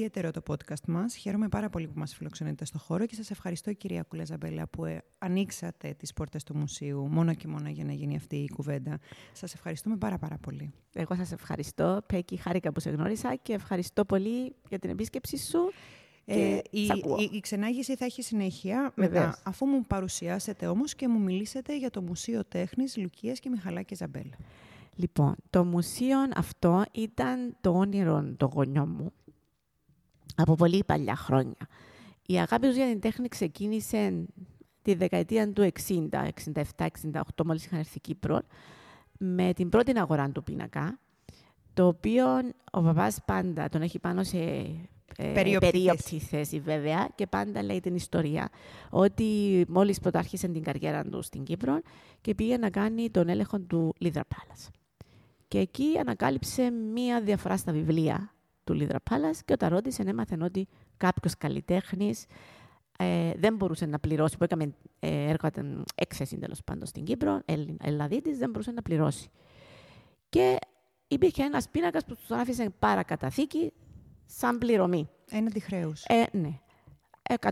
Ιδιαίτερο το podcast μας. Χαίρομαι πάρα πολύ που μας φιλοξενείτε στο χώρο και σας ευχαριστώ κυρία Κουλαζαμπέλα που ε, ανοίξατε τις πόρτες του μουσείου μόνο και μόνο για να γίνει αυτή η κουβέντα. Σας ευχαριστούμε πάρα πάρα πολύ. Εγώ σας ευχαριστώ. Πέκη, χάρηκα που σε γνώρισα και ευχαριστώ πολύ για την επίσκεψη σου. Ε, η, η, η, ξενάγηση θα έχει συνέχεια μετά, αφού μου παρουσιάσετε όμως και μου μιλήσετε για το Μουσείο Τέχνης Λουκίας και Μιχαλάκη Ζαμπέλα. Λοιπόν, το μουσείο αυτό ήταν το όνειρο των γονιών μου από πολύ παλιά χρόνια. Η αγάπη τους για την τέχνη ξεκίνησε τη δεκαετία του 60, 67, 68, μόλις είχαν έρθει Κύπρο, με την πρώτη αγορά του πίνακα, το οποίο ο παπάς πάντα τον έχει πάνω σε ε, περίοπτη θέση βέβαια και πάντα λέει την ιστορία ότι μόλις πρωτάρχισε την καριέρα του στην Κύπρο και πήγε να κάνει τον έλεγχο του Λίδρα Πάλας. Και εκεί ανακάλυψε μία διαφορά στα βιβλία του Λίδρα Πάλας και όταν ρώτησε έμαθε ότι κάποιος καλλιτέχνης ε, δεν μπορούσε να πληρώσει, που έκαμε ε, έργο, έκθεση τέλος πάντων στην Κύπρο, Ελλαδίτης, δεν μπορούσε να πληρώσει. Και υπήρχε ένας πίνακας που του άφησε παρακαταθήκη σαν πληρωμή. Έναντι χρέους. Ε, ναι.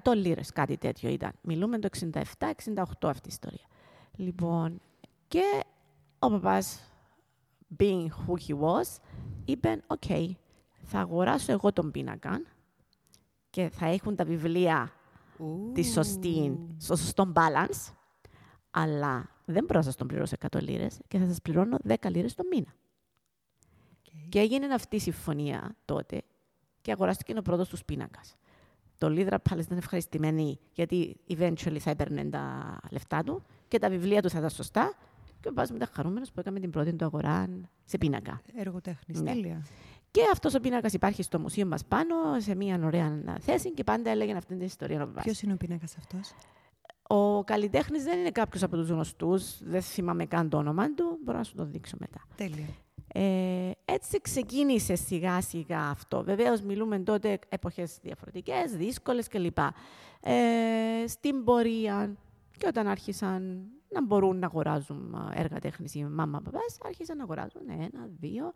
100 λίρες, κάτι τέτοιο ήταν. Μιλούμε το 67-68 αυτή η ιστορία. Λοιπόν, και ο παπάς, being who he was, είπε: OK, θα αγοράσω εγώ τον πίνακα και θα έχουν τα βιβλία τη σωστή, στο σωστό balance, αλλά δεν μπορώ να σας τον πληρώσω 100 λίρες και θα σας πληρώνω 10 λίρες το μήνα. Και έγινε αυτή η συμφωνία τότε και αγοράστηκε ο πρώτος τους πίνακας. Το Λίδρα πάλι ήταν ευχαριστημένη γιατί eventually θα έπαιρνε τα λεφτά του και τα βιβλία του θα ήταν σωστά και ο παπάς μετά χαρούμενος που έκαμε την πρώτη του αγορά σε πίνακα. Έργο τέχνης, ναι. τέλεια. Και αυτός ο πίνακας υπάρχει στο μουσείο μας πάνω, σε μια ωραία θέση και πάντα έλεγε αυτή την ιστορία. Ποιος είναι ο πίνακας αυτός, Ο καλλιτέχνης δεν είναι κάποιος από τους γνωστούς. Δεν θυμάμαι καν το όνομα του. Μπορώ να σου το δείξω μετά. Τέλεια. Ε, έτσι ξεκίνησε σιγά σιγά αυτό. Βεβαίως μιλούμε τότε εποχές διαφορετικές, δύσκολες κλπ. Ε, στην πορεία και όταν άρχισαν να μπορούν να αγοράζουν έργα τέχνης οι μάμα παπάς, άρχισαν να αγοράζουν ένα, δύο,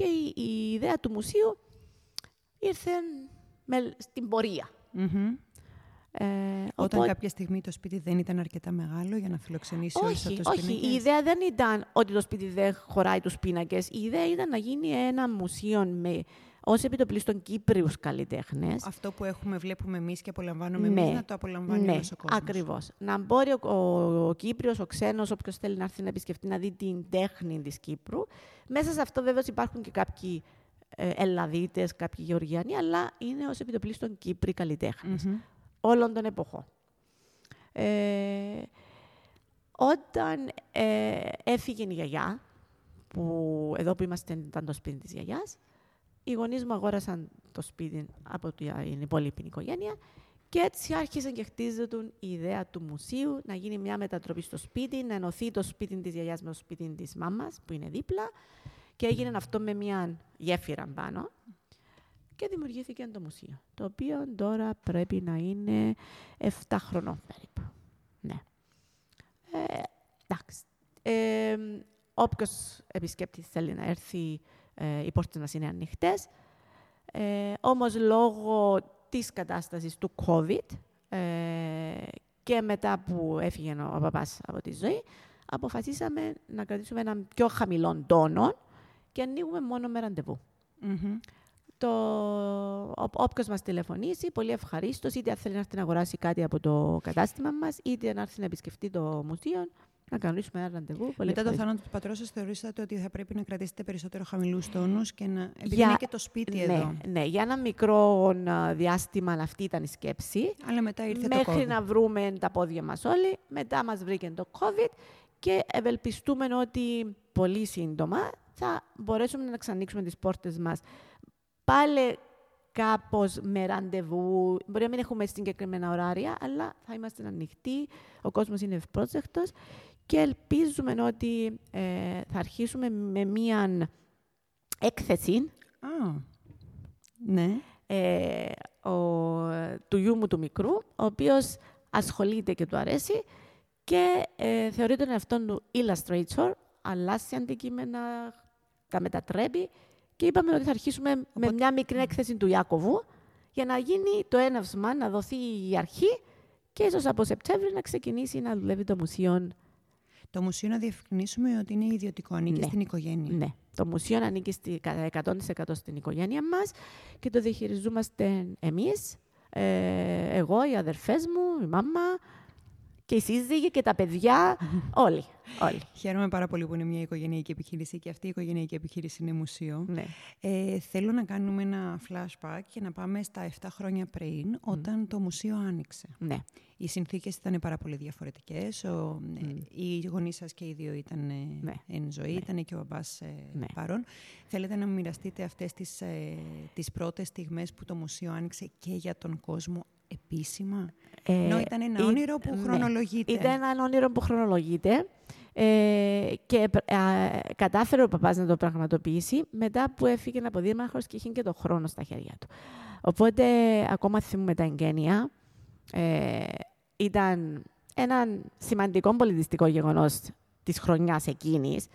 και η, η ιδέα του μουσείου ήρθε με, στην πορεία. Mm-hmm. Ε, Όταν κάποια στιγμή το σπίτι δεν ήταν αρκετά μεγάλο για να φιλοξενήσει όλους αυτούς τους Όχι, η ιδέα δεν ήταν ότι το σπίτι δεν χωράει τους πίνακες. Η ιδέα ήταν να γίνει ένα μουσείο με ως επιτοπλίστων Κύπριους καλλιτέχνες. Αυτό που έχουμε, βλέπουμε εμείς και απολαμβάνουμε ναι. εμεί, να το απολαμβάνει ναι, ο κόσμος. Ακριβώς. Να μπορεί ο, ο, ο Κύπριος, ο ξένος, όποιος θέλει να έρθει να επισκεφτεί, να δει την τέχνη της Κύπρου. Μέσα σε αυτό, βέβαια, υπάρχουν και κάποιοι ε, Ελλαδίτες, κάποιοι Γεωργιανοί, αλλά είναι ως επιτοπλίστων Κύπροι καλλιτέχνες mm-hmm. όλων των εποχών. Ε, όταν ε, έφυγε η γιαγιά, που εδώ που είμαστε ήταν το σπίτι της γιαγιάς, οι γονείς μου αγόρασαν το σπίτι από την υπόλοιπη οικογένεια και έτσι άρχισε και χτίζεται η ιδέα του μουσείου να γίνει μια μετατροπή στο σπίτι, να ενωθεί το σπίτι της γιαγιάς με το σπίτι της μάμας που είναι δίπλα. Και έγινε αυτό με μια γέφυρα πάνω. Και δημιουργήθηκε το μουσείο, το οποίο τώρα πρέπει να είναι 7 χρονών περίπου. Ναι. Ε, εντάξει. Ε, όποιος επισκέπτης θέλει να έρθει ε, οι πόρτες μας είναι ανοιχτές. Ε, όμως, λόγω της κατάστασης του COVID ε, και μετά που έφυγε ο παπάς από τη ζωή, αποφασίσαμε να κρατήσουμε έναν πιο χαμηλό τόνο και ανοίγουμε μόνο με ραντεβού. Mm-hmm. Το, όποιος μας τηλεφωνήσει, πολύ ευχαρίστως, είτε θέλει να έρθει να αγοράσει κάτι από το κατάστημα μας, είτε να έρθει να επισκεφτεί το μουσείο, να κανονίσουμε ένα ραντεβού. Πολύ Μετά το θάνατο του πατρός σας, θεωρήσατε ότι θα πρέπει να κρατήσετε περισσότερο χαμηλούς τόνους και να. Επειδή για... είναι και το σπίτι ναι, εδώ. Ναι, για ένα μικρό διάστημα αυτή ήταν η σκέψη. Αλλά μετά ήρθε Μέχρι το COVID. να βρούμε τα πόδια μας όλοι. Μετά μας βρήκε το COVID και ευελπιστούμε ότι πολύ σύντομα θα μπορέσουμε να ξανοίξουμε τις πόρτες μας πάλι κάπως με ραντεβού. Μπορεί να μην έχουμε συγκεκριμένα ωράρια, αλλά θα είμαστε ανοιχτοί. Ο κόσμος είναι ευπρόσδεκτος και ελπίζουμε ότι ε, θα αρχίσουμε με μία έκθεση. Α, ναι. Ε, ο, του γιού μου του μικρού, ο οποίος ασχολείται και του αρέσει και ε, θεωρεί τον εαυτόν του illustrator, αλλάσει αντικείμενα, τα μετατρέπει και είπαμε ότι θα αρχίσουμε με μια μικρή έκθεση του Ιάκωβου για να γίνει το έναυσμα, να δοθεί η αρχή και ίσως από Σεπτέμβρη να ξεκινήσει να δουλεύει το μουσείο. Το μουσείο να διευκρινίσουμε ότι είναι ιδιωτικό, ανήκει Ναι. στην οικογένεια. Ναι, το μουσείο ανήκει στη, κατά 100% στην οικογένεια μας και το διαχειριζόμαστε εμείς, ε, εγώ, οι αδερφές μου, η μάμα και οι σύζυγοι και τα παιδιά, όλοι. όλοι. Χαίρομαι πάρα πολύ που είναι μια οικογενειακή επιχείρηση και αυτή η οικογενειακή επιχείρηση είναι μουσείο. Ναι. Ε, θέλω να κάνουμε ένα flashback και να πάμε στα 7 χρόνια πριν, όταν το μουσείο άνοιξε. ναι. Οι συνθήκες ήταν πάρα πολύ διαφορετικές. Ο, ε, Οι γονείς σας και οι δύο ήταν ε, Ναι. εν ζωή, ήταν και ο μπαμπάς ε, Ναι. παρόν. Θέλετε να μοιραστείτε αυτές τις, ε, τις πρώτες στιγμές που το μουσείο άνοιξε και για τον κόσμο επίσημα; Ε, Ενώ ήταν ένα ή- όνειρο που ναι. χρονολογείται. Ήταν ένα όνειρο που χρονολογείται ε, και α, κατάφερε ο παπάς να το πραγματοποιήσει μετά που έφυγε από δήμαρχος και είχε και το χρόνο στα χέρια του. Οπότε, ακόμα θυμούμε τα εγγένεια. Ε, ήταν ένα σημαντικό πολιτιστικό γεγονός της χρονιάς εκείνης.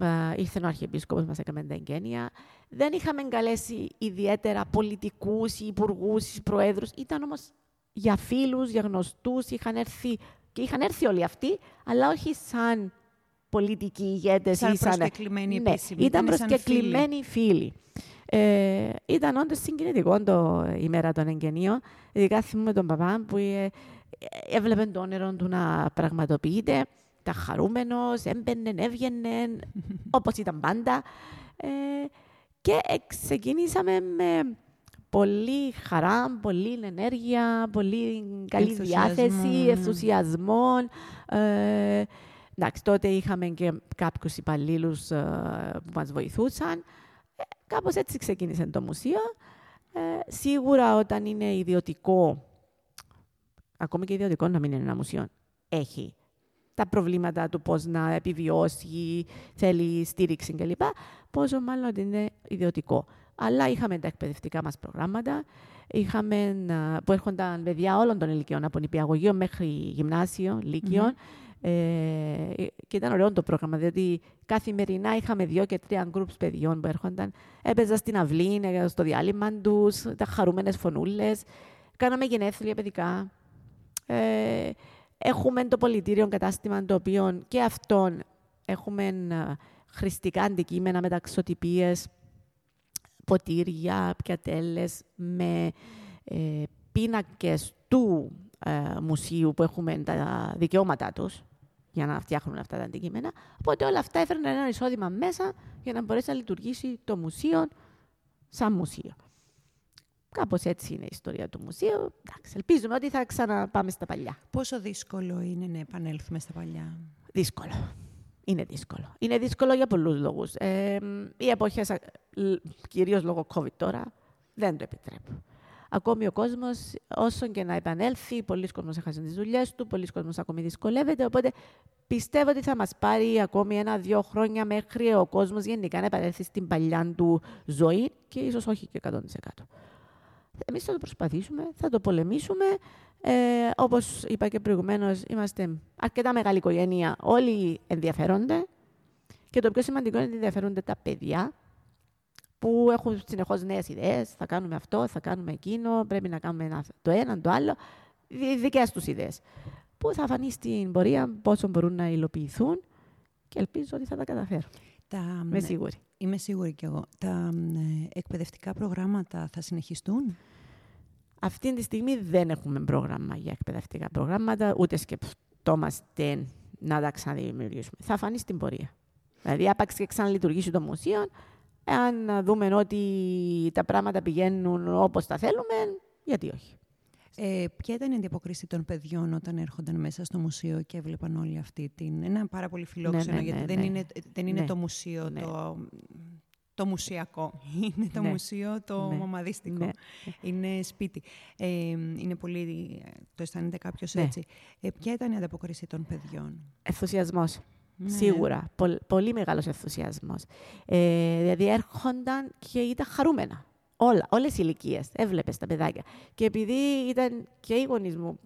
Ε, ήρθε ο Αρχιεπίσκοπος, μας έκαμε τα εγγένεια. Δεν είχαμε καλέσει ιδιαίτερα πολιτικούς, υπουργούς, προέδρους. Ήταν όμως για φίλους, για γνωστούς, είχαν έρθει και είχαν έρθει όλοι αυτοί, αλλά όχι σαν πολιτικοί ηγέτες Σαν ή σαν... προσκεκλημένοι ναι, επίσημοι, ήταν ήτανε σαν προσκεκλημένοι φίλοι. Ε, ήταν όντως συγκινητικό το η μέρα των εγγενείων. Ειδικά θυμούμε τον παπά που ε, έβλεπε το όνειρο του να πραγματοποιείται. Τα χαρούμενος, έμπαινε, έβγαινε, όπως ήταν πάντα. Ε, και ε, ξεκινήσαμε με πολύ χαρά, πολύ ενέργεια, πολύ καλή Ενθουσιασμό, διάθεση, ναι. ενθουσιασμό. Ε, εντάξει, τότε είχαμε και κάποιους υπαλλήλους ε, που μας βοηθούσαν. Ε, κάπως έτσι ξεκίνησε το μουσείο. Ε, σίγουρα όταν είναι ιδιωτικό, ακόμη και ιδιωτικό να μην είναι ένα μουσείο, έχει τα προβλήματα του πώς να επιβιώσει, θέλει στήριξη κλπ. Πόσο μάλλον ότι είναι ιδιωτικό. Αλλά είχαμε τα εκπαιδευτικά μας προγράμματα, είχαμε, ε, που έρχονταν παιδιά όλων των ηλικιών, από νηπιαγωγείο μέχρι γυμνάσιο, λύκειο. Ε, και ήταν ωραίο το πρόγραμμα, διότι καθημερινά είχαμε δύο και τρία γκρουπς παιδιών που έρχονταν. Έπαιζα στην αυλή, ε, στο διάλειμμα τους, τα χαρούμενες φωνούλες. Κάναμε γενέθλια παιδικά. Ε, έχουμε το πολιτήριο κατάστημα το οποίο και αυτόν έχουμε ε, χρηστικά αντικείμενα, μεταξωτυπίες, ποτήρια, πιατέλες με ε, πίνακες του ε, μουσείου που έχουμε τα δικαιώματά τους για να φτιάχνουν αυτά τα αντικείμενα. Οπότε όλα αυτά έφεραν ένα εισόδημα μέσα για να μπορέσει να λειτουργήσει το μουσείο σαν μουσείο. Κάπως έτσι είναι η ιστορία του μουσείου. Εντάξει, ελπίζουμε ότι θα ξαναπάμε στα παλιά. Πόσο δύσκολο είναι να επανέλθουμε στα παλιά; Δύσκολο. Είναι δύσκολο. Είναι δύσκολο για πολλούς λόγους. Ε, οι εποχές, κυρίως λόγω COVID τώρα, δεν το επιτρέπουν. Ακόμη ο κόσμος, όσο και να επανέλθει, πολλοί κόσμος έχασε τις δουλειές του, πολλοί κόσμος ακόμη δυσκολεύεται, οπότε πιστεύω ότι θα μας πάρει ακόμη ένα-δύο χρόνια μέχρι ο κόσμος γενικά να επανέλθει στην παλιά του ζωή και ίσως όχι και 100%. Εμείς θα το προσπαθήσουμε, θα το πολεμήσουμε. Ε, όπως είπα και προηγουμένως, είμαστε αρκετά μεγάλη οικογένεια. Όλοι ενδιαφέρονται. Και το πιο σημαντικό είναι ότι ενδιαφέρονται τα παιδιά που έχουν συνεχώς νέες ιδέες. Θα κάνουμε αυτό, θα κάνουμε εκείνο, πρέπει να κάνουμε ένα, το ένα, το άλλο. Οι δικές τους ιδέες. Που θα φανεί στην πορεία πόσο μπορούν να υλοποιηθούν και ελπίζω ότι θα τα καταφέρουν. Τα, Είμαι σίγουρη. Είμαι σίγουρη κι εγώ. Τα ε, εκπαιδευτικά προγράμματα θα συνεχιστούν; Αυτή τη στιγμή δεν έχουμε πρόγραμμα για εκπαιδευτικά προγράμματα, ούτε σκεφτόμαστε να τα ξαναδημιουργήσουμε. Θα φανεί στην πορεία. Δηλαδή, άπαξ και ξαναλειτουργήσει το μουσείο, αν δούμε ότι τα πράγματα πηγαίνουν όπως τα θέλουμε, γιατί όχι. Ε, ποια ήταν η αντιποκρίση των παιδιών όταν έρχονταν μέσα στο μουσείο και έβλεπαν όλη αυτή την... Ένα πάρα πολύ φιλόξενο, ναι, γιατί ναι, δεν ναι. είναι, δεν είναι Ναι. το μουσείο Ναι. το, το μουσιακό. Είναι το Ναι. μουσείο το Ναι. μαμαδίστικο. Ναι. Είναι σπίτι. Ε, είναι πολύ... Το αισθάνεται κάποιος Ναι. έτσι. Ε, ποια ήταν η ανταπόκριση των παιδιών; Ενθουσιασμός. Ναι. Σίγουρα. Πολ- πολύ μεγάλος ενθουσιασμός. Ε, δηλαδή έρχονταν και ήταν χαρούμενα. Όλα, όλες οι ηλικίες. Έβλεπες τα παιδάκια. Και επειδή ήταν και οι γονείς μου,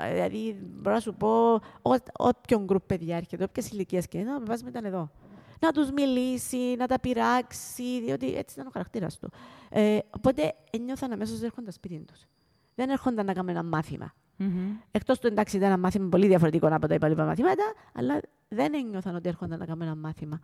ε, δηλαδή μπορώ να σου πω, ό- όποιον γκρουπ παιδιά έρχεται, όποιες ηλικίες και είναι, ο παπάς μου ήταν εδώ. Να τους μιλήσει, να τα πειράξει, διότι έτσι ήταν ο χαρακτήρας του. Ε, οπότε ένιωθαν αμέσως ότι έρχονταν σπίτι τους. Δεν έρχονταν να κάνουν ένα μάθημα. Μμμ. Εκτός του εντάξει ήταν ένα μάθημα πολύ διαφορετικό από τα υπόλοιπα μαθήματα, αλλά δεν ένιωθαν ότι έρχονταν να κάνουν ένα μάθημα.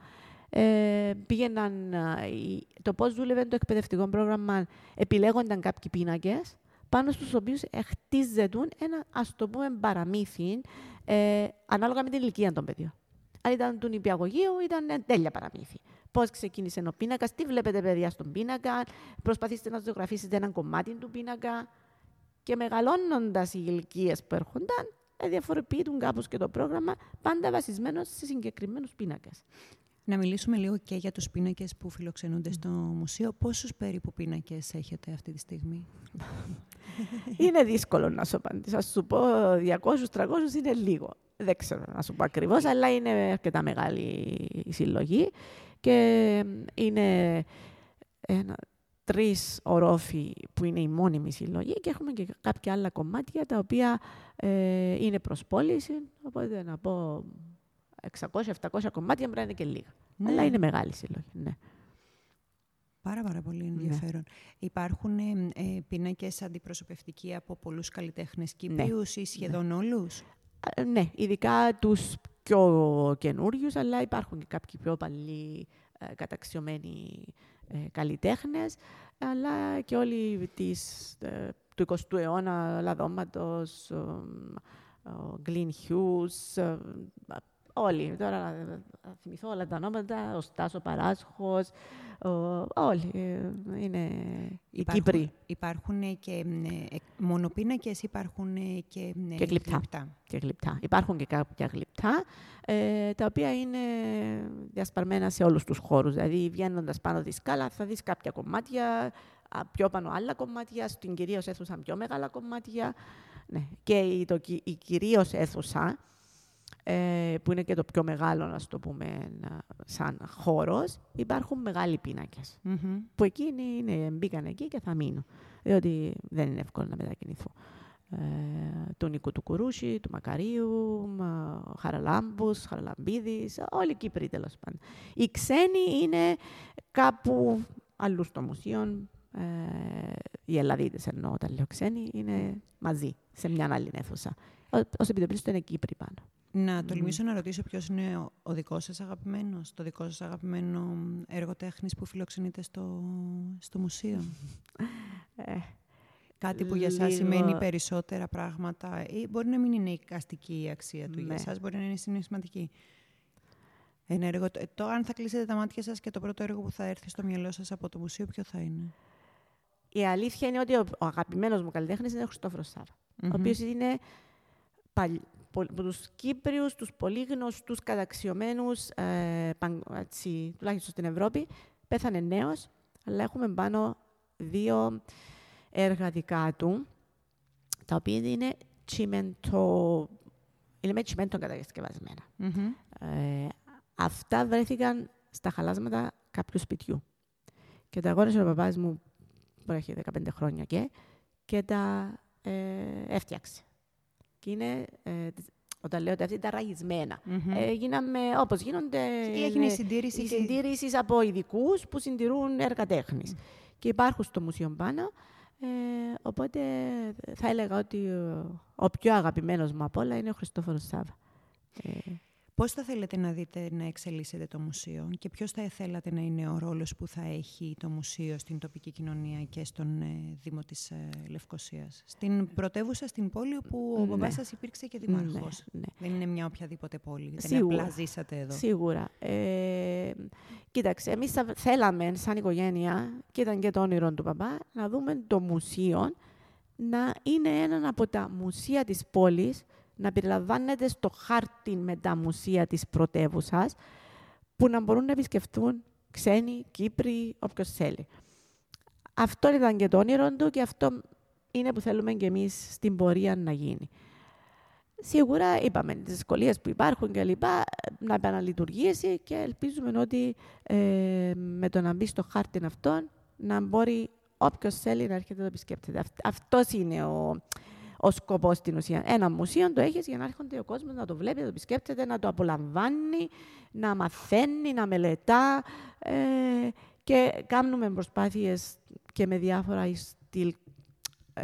Ε, πήγαιναν, α, οι- το πώς δούλευε το εκπαιδευτικό πρόγραμμα, επιλέγονταν κάποιοι πίνακες, πάνω στους οποίους χτίζεται ένα, ας το πούμε, παραμύθι, ε, ανάλογα με την ηλικία των παιδιών. Αν ήταν του νηπιαγωγείου, ήταν τέλεια παραμύθι. Πώς ξεκίνησε ο πίνακας, τι βλέπετε, παιδιά, στον πίνακα, προσπαθήστε να ζωγραφίσετε έναν κομμάτι του πίνακα. Και μεγαλώνοντας οι ηλικίες που έρχονταν, ε, διαφοροποιούν κάπως και το πρόγραμμα, πάντα βασισμένο σε συγκεκριμένους πίνακες. Να μιλήσουμε λίγο και για τους πίνακες που φιλοξενούνται στο μουσείο. Πόσους περίπου πίνακες έχετε αυτή τη στιγμή; είναι δύσκολο να σου απαντήσω. Α σου πω 200-300 είναι λίγο. Δεν ξέρω να σου πω ακριβώς, αλλά είναι αρκετά μεγάλη η συλλογή. Και είναι ένα, τρεις ορόφοι που είναι η μόνιμη συλλογή και έχουμε και κάποια άλλα κομμάτια τα οποία ε, είναι προς πώληση. Οπότε να πω 600-700 κομμάτια πρέπει να είναι και λίγα. Ναι. Αλλά είναι μεγάλη συλλογή. Ναι. Πάρα, πάρα πολύ ενδιαφέρον. Υπάρχουν ε, ε, πίνακες αντιπροσωπευτικοί από πολλούς καλλιτέχνες Κύπριους ή σχεδόν όλους; Α, Ναι, ειδικά τους πιο καινούριους, αλλά υπάρχουν και κάποιοι πιο παλιοί ε, καταξιωμένοι ε, καλλιτέχνες, αλλά και όλοι της, ε, του 20ου αιώνα, Λαδώματος, ο, ο Γκλίν Χιούς, ε, όλοι. Τώρα να να θυμηθώ όλα τα ονόματα, ο Στάσο Παράσχος, ο, όλοι. ε, είναι οι Υπάρχουν- Κύπροι. Υπάρχουν και ε, ε, μονοπίνακες, υπάρχουν ε, και, ε, Και γλυπτά. και γλυπτά. Υπάρχουν και κάποια γλυπτά, ε, τα οποία είναι διασπαρμένα σε όλους τους χώρους. Δηλαδή, βγαίνοντας πάνω τη σκάλα, θα δεις κάποια κομμάτια, α, πιο πάνω άλλα κομμάτια, στην κυρίως αίθουσα πιο μεγάλα κομμάτια. Ναι. Και η, το, κυ- η κυρίως αίθουσα, ε, που είναι και το πιο μεγάλο, να το πούμε, να- σαν χώρος, υπάρχουν μεγάλοι πίνακες. Μμμ. Που εκείνοι είναι, μπήκαν εκεί και θα μείνουν. Διότι δεν είναι εύκολο να μετακινηθούν. Ε, του Νίκου του Κουρούση, του Μακαρίου, μα, Χαραλάμπους, Χαραλαμπίδης, όλοι οι Κύπροι τέλος πάντων. Οι ξένοι είναι κάπου αλλού στο μουσείο. Ε, οι Ελλαδίτες εννοώ όταν λέω ξένοι, είναι μαζί, σε μια άλλη αίθουσα. Ω- Ως επιτοπλίστων είναι Κύπροι πάνω. Να τολμήσω να ρωτήσω ποιος είναι ο, ο δικός σας αγαπημένος, το δικό σας αγαπημένο έργο τέχνης που φιλοξενείτε στο, στο μουσείο; Ε, Κάτι που για σας Λίγο- σημαίνει περισσότερα πράγματα ή μπορεί να μην είναι η αστική η αξία του. Για Ναι. σας μπορεί να είναι συναισθηματική; Ένα έργο, το, το, αν θα κλείσετε τα μάτια σας και το πρώτο έργο που θα έρθει στο μυαλό σας από το μουσείο, ποιο θα είναι; η αλήθεια είναι ότι ο, ο αγαπημένος μου καλλιτέχνης είναι ο Χριστόφρος Σάβα. Μμμ. ο οποίος είναι παλι, πο, από τους Κύπριους, τους πολύ γνωστούς καταξιωμένους, ε, παν- έτσι, τουλάχιστον στην Ευρώπη. Πέθανε νέος, αλλά έχουμε πάνω δύο έργα δικά του, τα οποία είναι τσιμέντο, είναι με τσιμέντο κατασκευασμένα. Μμμ. Ε, αυτά βρέθηκαν στα χαλάσματα κάποιου σπιτιού. Και τα αγόρασε ο παπάς μου, που έχει 15 χρόνια και, και τα ε, έφτιαξε. Και είναι, ε, όταν λέω ότι αυτά ήταν ραγισμένα. Μμμ. Ε, γίναμε όπως γίνονται Ή έγινε η ε, συντήρησης. οι και- συντήρησεις από ειδικούς που συντηρούν έργα τέχνης. Και υπάρχουν στο μουσείο πάνω. Ε, οπότε θα έλεγα ότι ο, ο πιο αγαπημένος μου απ' όλα είναι ο Χριστόφορος Σάβα. Ε, Πώς θα θέλετε να δείτε να εξελίσσεται το μουσείο και ποιος θα θέλατε να είναι ο ρόλος που θα έχει το μουσείο στην τοπική κοινωνία και στον ε, Δήμο της ε, Λευκοσίας; Στην πρωτεύουσα, στην πόλη, όπου ο Ναι. μπαμπάς σας υπήρξε και δημάρχος. ναι, ναι. Δεν είναι μια οποιαδήποτε πόλη. Δεν Σίγουρα. απλά ζήσατε εδώ. Σίγουρα. Ε, κοίταξε, εμείς θα θέλαμε σαν οικογένεια, και ήταν και το όνειρο του παπά, να δούμε το μουσείο να είναι ένα από τα μουσεία της πόλης, να περιλαμβάνεται στο χάρτη με τα μουσεία της πρωτεύουσας, που να μπορούν να επισκεφτούν ξένοι, Κύπροι, όποιος θέλει. Αυτό ήταν και το όνειρο του και αυτό είναι που θέλουμε και εμείς στην πορεία να γίνει. Σίγουρα είπαμε τις δυσκολίες που υπάρχουν και λοιπά να επαναλειτουργήσει και ελπίζουμε ότι ε, με το να μπει στο χάρτη αυτόν να μπορεί όποιος θέλει να έρχεται να το επισκέπτεται. Αυτός είναι ο, ο σκοπός στην ουσία. Ένα μουσείο το έχεις για να έρχονται ο κόσμος να το βλέπει, να το επισκέπτεται, να το απολαμβάνει, να μαθαίνει, να μελετά. Ε, και κάνουμε προσπάθειες και με διάφορα στυλ ε,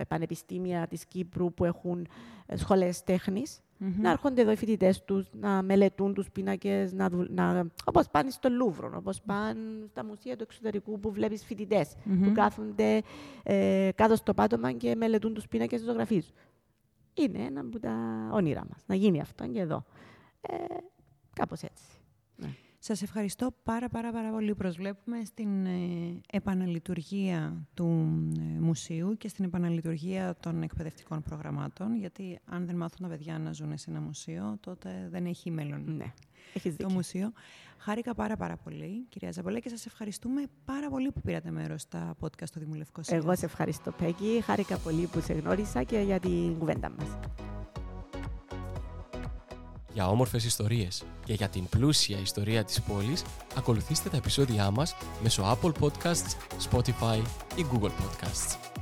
πανεπιστήμια της Κύπρου που έχουν ε, σχολές να έρχονται εδώ οι φοιτητές τους, να μελετούν τους πίνακες, να, να, όπως πάνε στο Λούβρο, όπως πάνε στα μουσεία του εξωτερικού που βλέπεις που κάθονται ε, κάτω στο πάτωμα και μελετούν τους πίνακες ζωγραφή. Είναι ένα από τα όνειρά μας. Να γίνει αυτό και εδώ. Ε, Κάπως έτσι. Ναι. Σας ευχαριστώ πάρα πάρα πάρα πολύ. Προσβλέπουμε στην ε, επαναλειτουργία του ε, μουσείου και στην επαναλειτουργία των εκπαιδευτικών προγραμμάτων, γιατί αν δεν μάθουν τα παιδιά να ζουν σε ένα μουσείο, τότε δεν έχει μέλλον ναι. Έχεις το μουσείο. Χάρηκα πάρα πάρα πολύ, κυρία Ζαμπολέ, και σας ευχαριστούμε πάρα πολύ που πήρατε μέρος στα podcast του Δημού Εγώ σε ευχαριστώ, Πέγγι. Χάρηκα πολύ που σε γνώρισα και για την κουβέντα μας για όμορφες ιστορίες και για την πλούσια ιστορία της πόλης, ακολουθήστε τα επεισόδια μας μέσω Apple Podcasts, Spotify ή Google Podcasts.